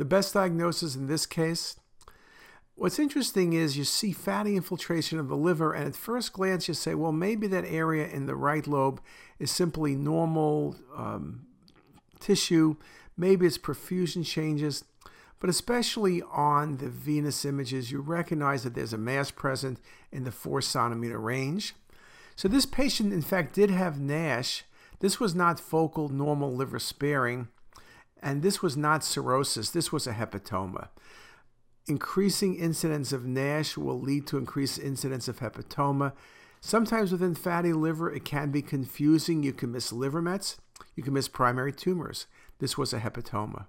The best diagnosis in this case What's interesting is you see fatty infiltration of the liver, and at first glance you say, well, maybe that area in the right lobe is simply normal um, tissue. Maybe it's perfusion changes. But especially on the venous images, you recognize that there's a mass present in the four centimeter range. So this patient, in fact, did have NASH. This was not focal normal liver sparing, and this was not cirrhosis. This was a hepatoma increasing incidence of NASH will lead to increased incidence of hepatoma. Sometimes within fatty liver, it can be confusing. You can miss liver mets, you can miss primary tumors. This was a hepatoma.